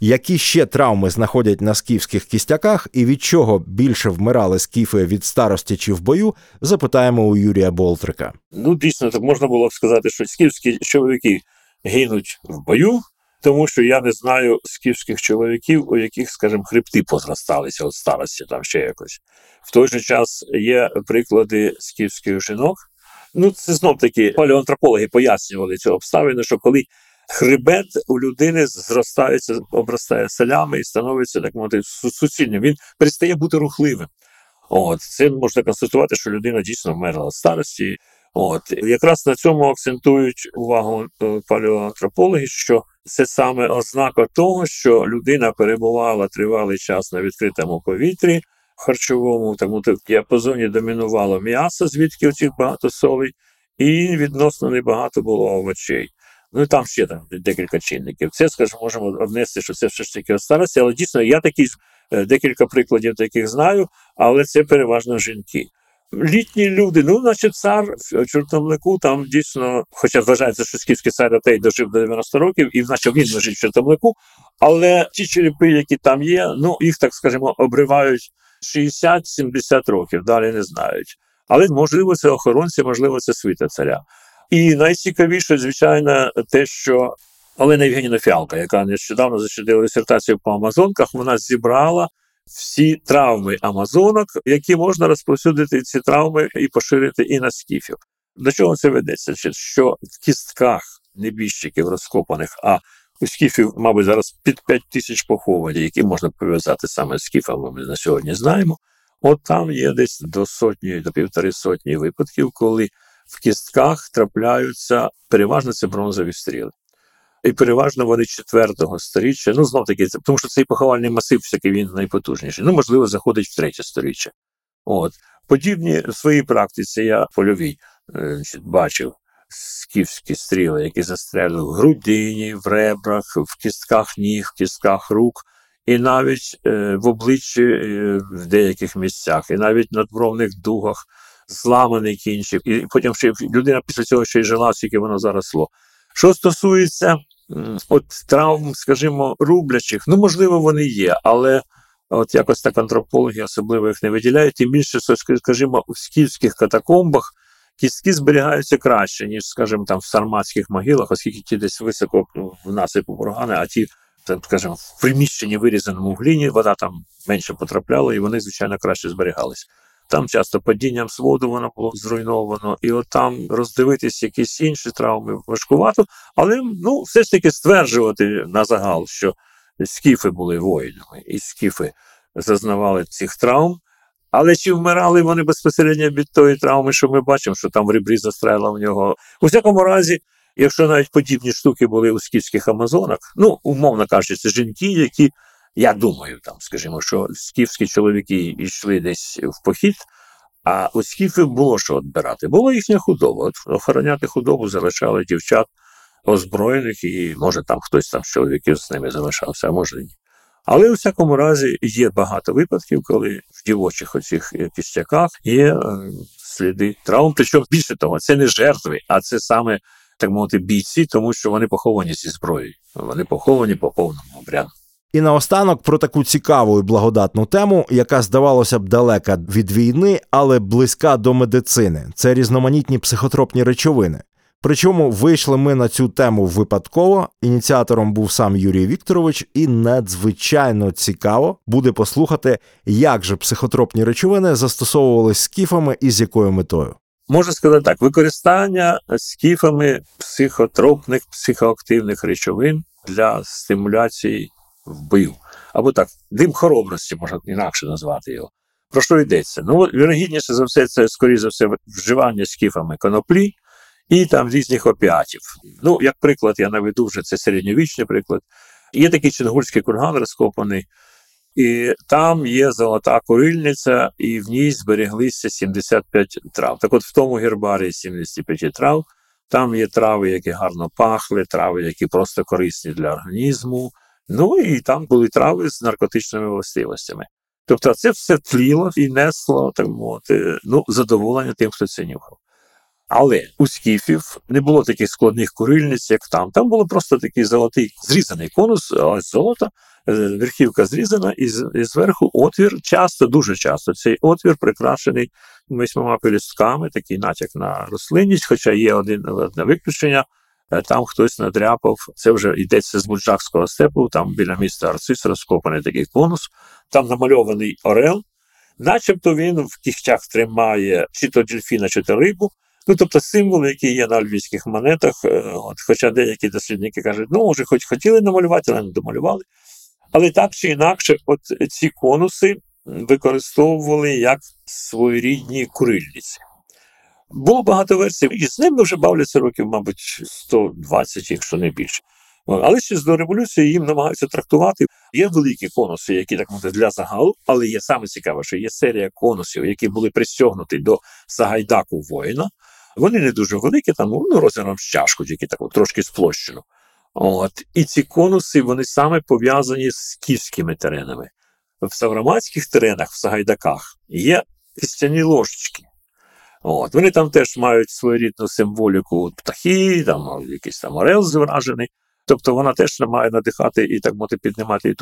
Які ще травми знаходять на скіфських кістяках і від чого більше вмирали скіфи від старості чи в бою, запитаємо у Юрія Болтрика. Ну, дійсно, так можна було б сказати, що скіфські чоловіки гинуть в бою, тому що я не знаю скіфських чоловіків, у яких, скажімо, хребти позросталися від старості, там ще якось. В той же час є приклади скіфських жінок. Ну, це знов таки палеоантропологи пояснювали цю обставину, що коли хребет у людини зростається, обростає селями і становиться так мовити суцільним. Він перестає бути рухливим. От це можна констатувати, що людина дійсно вмерла з старості. От якраз на цьому акцентують увагу е, палеоантропологи, що це саме ознака того, що людина перебувала тривалий час на відкритому повітрі харчовому, тому в діапазоні домінувало м'ясо, звідки оцих багато солей, і відносно небагато було овочей. Ну і там ще там декілька чинників. Це, скажімо, можемо однести, що це все ж таки старості, але дійсно я такі е, декілька прикладів таких знаю, але це переважно жінки. Літні люди, ну, значить, цар в чортовнику там дійсно, хоча вважається, що скіфський цар Атей дожив до 90 років, і наче він лежить в чортовнику, але ті черепи, які там є, ну їх, так скажімо, обривають 60-70 років, далі не знають. Але можливо, це охоронці, можливо, це світа царя. І найцікавіше, звичайно, те, що Олена Євгенівна Фіалка, яка нещодавно зачитала дисертацію по Амазонках, вона зібрала всі травми Амазонок, які можна розповсюдити ці травми і поширити і на скіфів. До чого це ведеться? Що в кістках небіжчиків розкопаних, а у скіфів, мабуть, зараз під 5 тисяч поховань, які можна пов'язати саме з скіфами, ми на сьогодні знаємо. От там є десь до сотні, до півтори сотні випадків, коли в кістках трапляються переважно це бронзові стріли. І переважно вони четвертого сторіччя, ну знов таки, тому що цей поховальний масив всякий він найпотужніший. Ну, можливо, заходить в третє сторіччя. От. Подібні в своїй практиці я польовій е, бачив скіфські стріли, які застрелили в грудині, в ребрах, в кістках ніг, в кістках рук, і навіть е, в обличчі е, в деяких місцях, і навіть на надбровних дугах зламаний кінчик, і потім ще людина після цього ще й жила, скільки воно заросло. Що стосується от травм, скажімо, рублячих, ну можливо, вони є, але от якось так антропологи особливо їх не виділяють. Тим більше, скажімо, у скіфських катакомбах кістки зберігаються краще, ніж, скажімо, там в сарматських могилах, оскільки ті десь високо в насипу бургани, а ті, скажімо, в приміщенні вирізаному в гліні вода там менше потрапляла, і вони, звичайно, краще зберігались. Там часто падінням своду воно було зруйновано, і от там роздивитись якісь інші травми важкувато, але ну, все ж таки стверджувати на загал, що скіфи були воїнами, і скіфи зазнавали цих травм. Але чи вмирали вони безпосередньо від тої травми, що ми бачимо, що там ребрі застряла в нього? У всякому разі, якщо навіть подібні штуки були у скіфських амазонах, ну, умовно кажучи, це жінки, які я думаю, там, скажімо, що скіфські чоловіки йшли десь в похід, а у скіфів було що відбирати. Було їхня худоба. От Охороняти худобу залишали дівчат озброєних, і може там хтось там з чоловіків з ними залишався, а може ні. Але у всякому разі є багато випадків, коли в дівочих оцих е, кістяках є е, сліди травм. Причому більше того, це не жертви, а це саме так мовити бійці, тому що вони поховані зі зброєю. Вони поховані по повному обряду. І наостанок про таку цікаву і благодатну тему, яка здавалося б далека від війни, але близька до медицини. Це різноманітні психотропні речовини. Причому вийшли ми на цю тему випадково. Ініціатором був сам Юрій Вікторович, і надзвичайно цікаво буде послухати, як же психотропні речовини застосовувались скіфами і з якою метою. Можна сказати так: використання скіфами психотропних, психоактивних речовин для стимуляції вбив. Або так, дим хоробрості, можна інакше назвати його. Про що йдеться? Ну, вірогідніше за все, це, скоріше за все, вживання скіфами коноплі і там різних опіатів. Ну, як приклад, я наведу вже це середньовічний приклад. Є такий чингурський курган розкопаний, і там є золота курильниця, і в ній збереглися 75 трав. Так от в тому гербарі 75 трав, там є трави, які гарно пахли, трави, які просто корисні для організму. Ну і там були трави з наркотичними властивостями. Тобто це все тліло і несло так мовити, ну, задоволення тим, хто це нюхав. Але у скіфів не було таких складних курильниць, як там. Там було просто такий золотий зрізаний конус, але з золота, е, верхівка зрізана, і зверху отвір. Часто, дуже часто цей отвір прикрашений восьмома пелюстками, такий натяк на рослинність, хоча є один одне виключення. Е, там хтось надряпав, це вже йдеться з Буджакського степу, там біля міста Арцис розкопаний такий конус, там намальований орел, начебто він в кігтях тримає чи то дельфіна, чи то рибу. Ну, тобто символи, які є на львівських монетах, е, от, хоча деякі дослідники кажуть, ну, може, хоч хотіли намалювати, але не домалювали. Але так чи інакше, от ці конуси використовували як своєрідні курильниці. Було багато версій, і з ними вже бавляться років, мабуть, 120, якщо не більше. Але ще до революції їм намагаються трактувати. Є великі конуси, які так мовити, для загалу, але є саме цікаве, що є серія конусів, які були пристягнуті до Сагайдаку воїна. Вони не дуже великі, там ну, розміром з чашку, тільки так трошки сплощено. От. І ці конуси вони саме пов'язані з скіфськими теренами. В савраматських теренах, в Сагайдаках, є кістяні ложечки. От. Вони там теж мають своєрідну символіку птахи, там якийсь там орел зображений. Тобто вона теж має надихати і так мати піднімати і.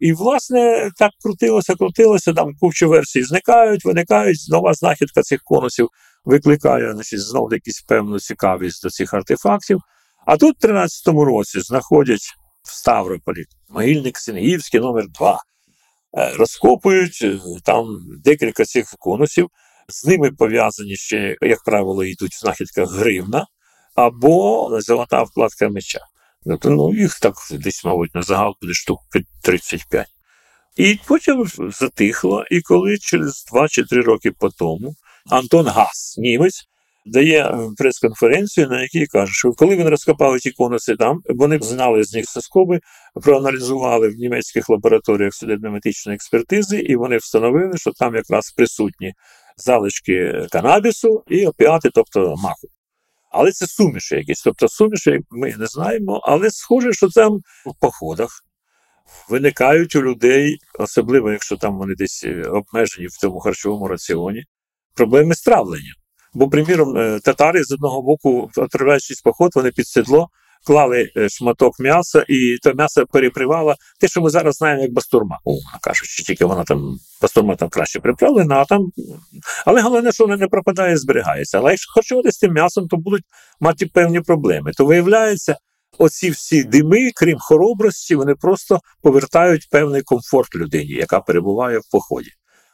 І, власне, так крутилося, крутилося, там кучу версій зникають, виникають, нова знахідка цих конусів викликає значить, знову якусь певну цікавість до цих артефактів. А тут, в 13-му році, знаходять в Ставрополі могильник Сингівський номер 2 е, розкопують е, там декілька цих конусів, з ними пов'язані ще, як правило, йдуть в знахідках гривна або золота вкладка меча. Тобто, ну, їх так десь, мабуть, на загал буде штук 35. І потім затихло, і коли через 2 чи 3 роки по тому Антон Гас, німець, дає е, прес-конференцію, на якій каже, що коли він розкопав ті конуси там, вони знали з них соскоби, проаналізували в німецьких лабораторіях судебно-медичної експертизи, і вони встановили, що там якраз присутні залишки канабісу і опіати, тобто маку. Але це суміші якісь. Тобто суміші ми не знаємо, але схоже, що там в походах виникають у людей, особливо якщо там вони десь е, обмежені в цьому харчовому раціоні, проблеми з травленням. Бо, приміром, е, татари з одного боку, отриваючись поход, вони під седло клали е, шматок м'яса, і то м'ясо перепривало те, що ми зараз знаємо, як бастурма. Умовно кажучи, тільки вона там бастурма там краще приправлена, а там. Але головне, що вона не пропадає, зберігається. Але якщо харчувати з тим м'ясом, то будуть мати певні проблеми. То виявляється, оці всі дими, крім хоробрості, вони просто повертають певний комфорт людині, яка перебуває в поході.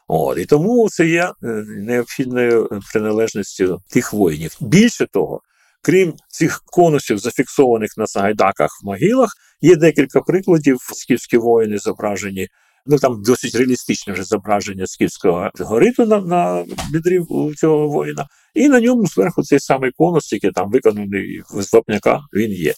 От, І тому це є е, необхідною приналежністю тих воїнів. Більше того, крім цих конусів, зафіксованих на Сагайдаках в могилах, є декілька прикладів. Скіфські воїни зображені. Ну там досить реалістичне вже зображення скіфського гориту на на бідрі цього воїна, і на ньому зверху цей самий конус, який там виконаний з вапняка, він є.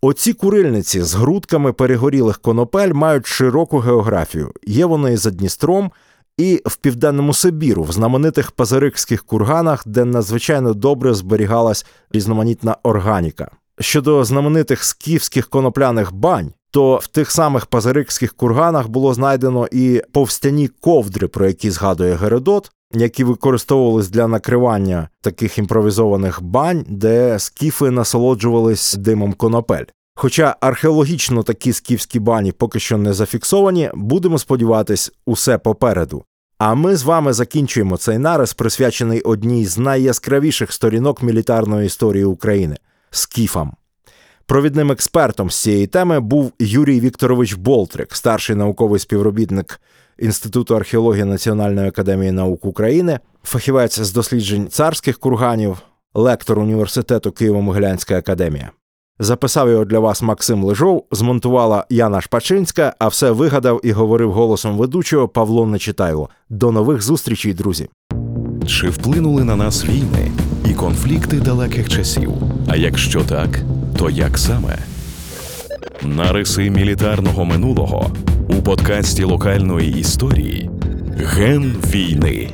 Оці курильниці з грудками перегорілих конопель мають широку географію. Є вони і за Дністром, і в південному Сибіру, в знаменитих пазарикських курганах, де надзвичайно добре зберігалась різноманітна органіка. Щодо знаменитих скіфських конопляних бань, то в тих самих пазарикських курганах було знайдено і повстяні ковдри, про які згадує Геродот, які використовувались для накривання таких імпровізованих бань, де скіфи насолоджувались димом конопель. Хоча археологічно такі скіфські бані поки що не зафіксовані, будемо сподіватись, усе попереду. А ми з вами закінчуємо цей нарис, присвячений одній з найяскравіших сторінок мілітарної історії України скіфам. Провідним експертом з цієї теми був Юрій Вікторович Болтрик, старший науковий співробітник Інституту археології Національної академії наук України, фахівець з досліджень царських курганів, лектор університету Києво-Могилянська академія. Записав його для вас Максим Лежов, змонтувала Яна Шпачинська, а все вигадав і говорив голосом ведучого Павло Нечитайло. До нових зустрічей, друзі! Чи вплинули на нас війни і конфлікти далеких часів? А якщо так, то як саме? Нариси мілітарного минулого у подкасті локальної історії Ген війни.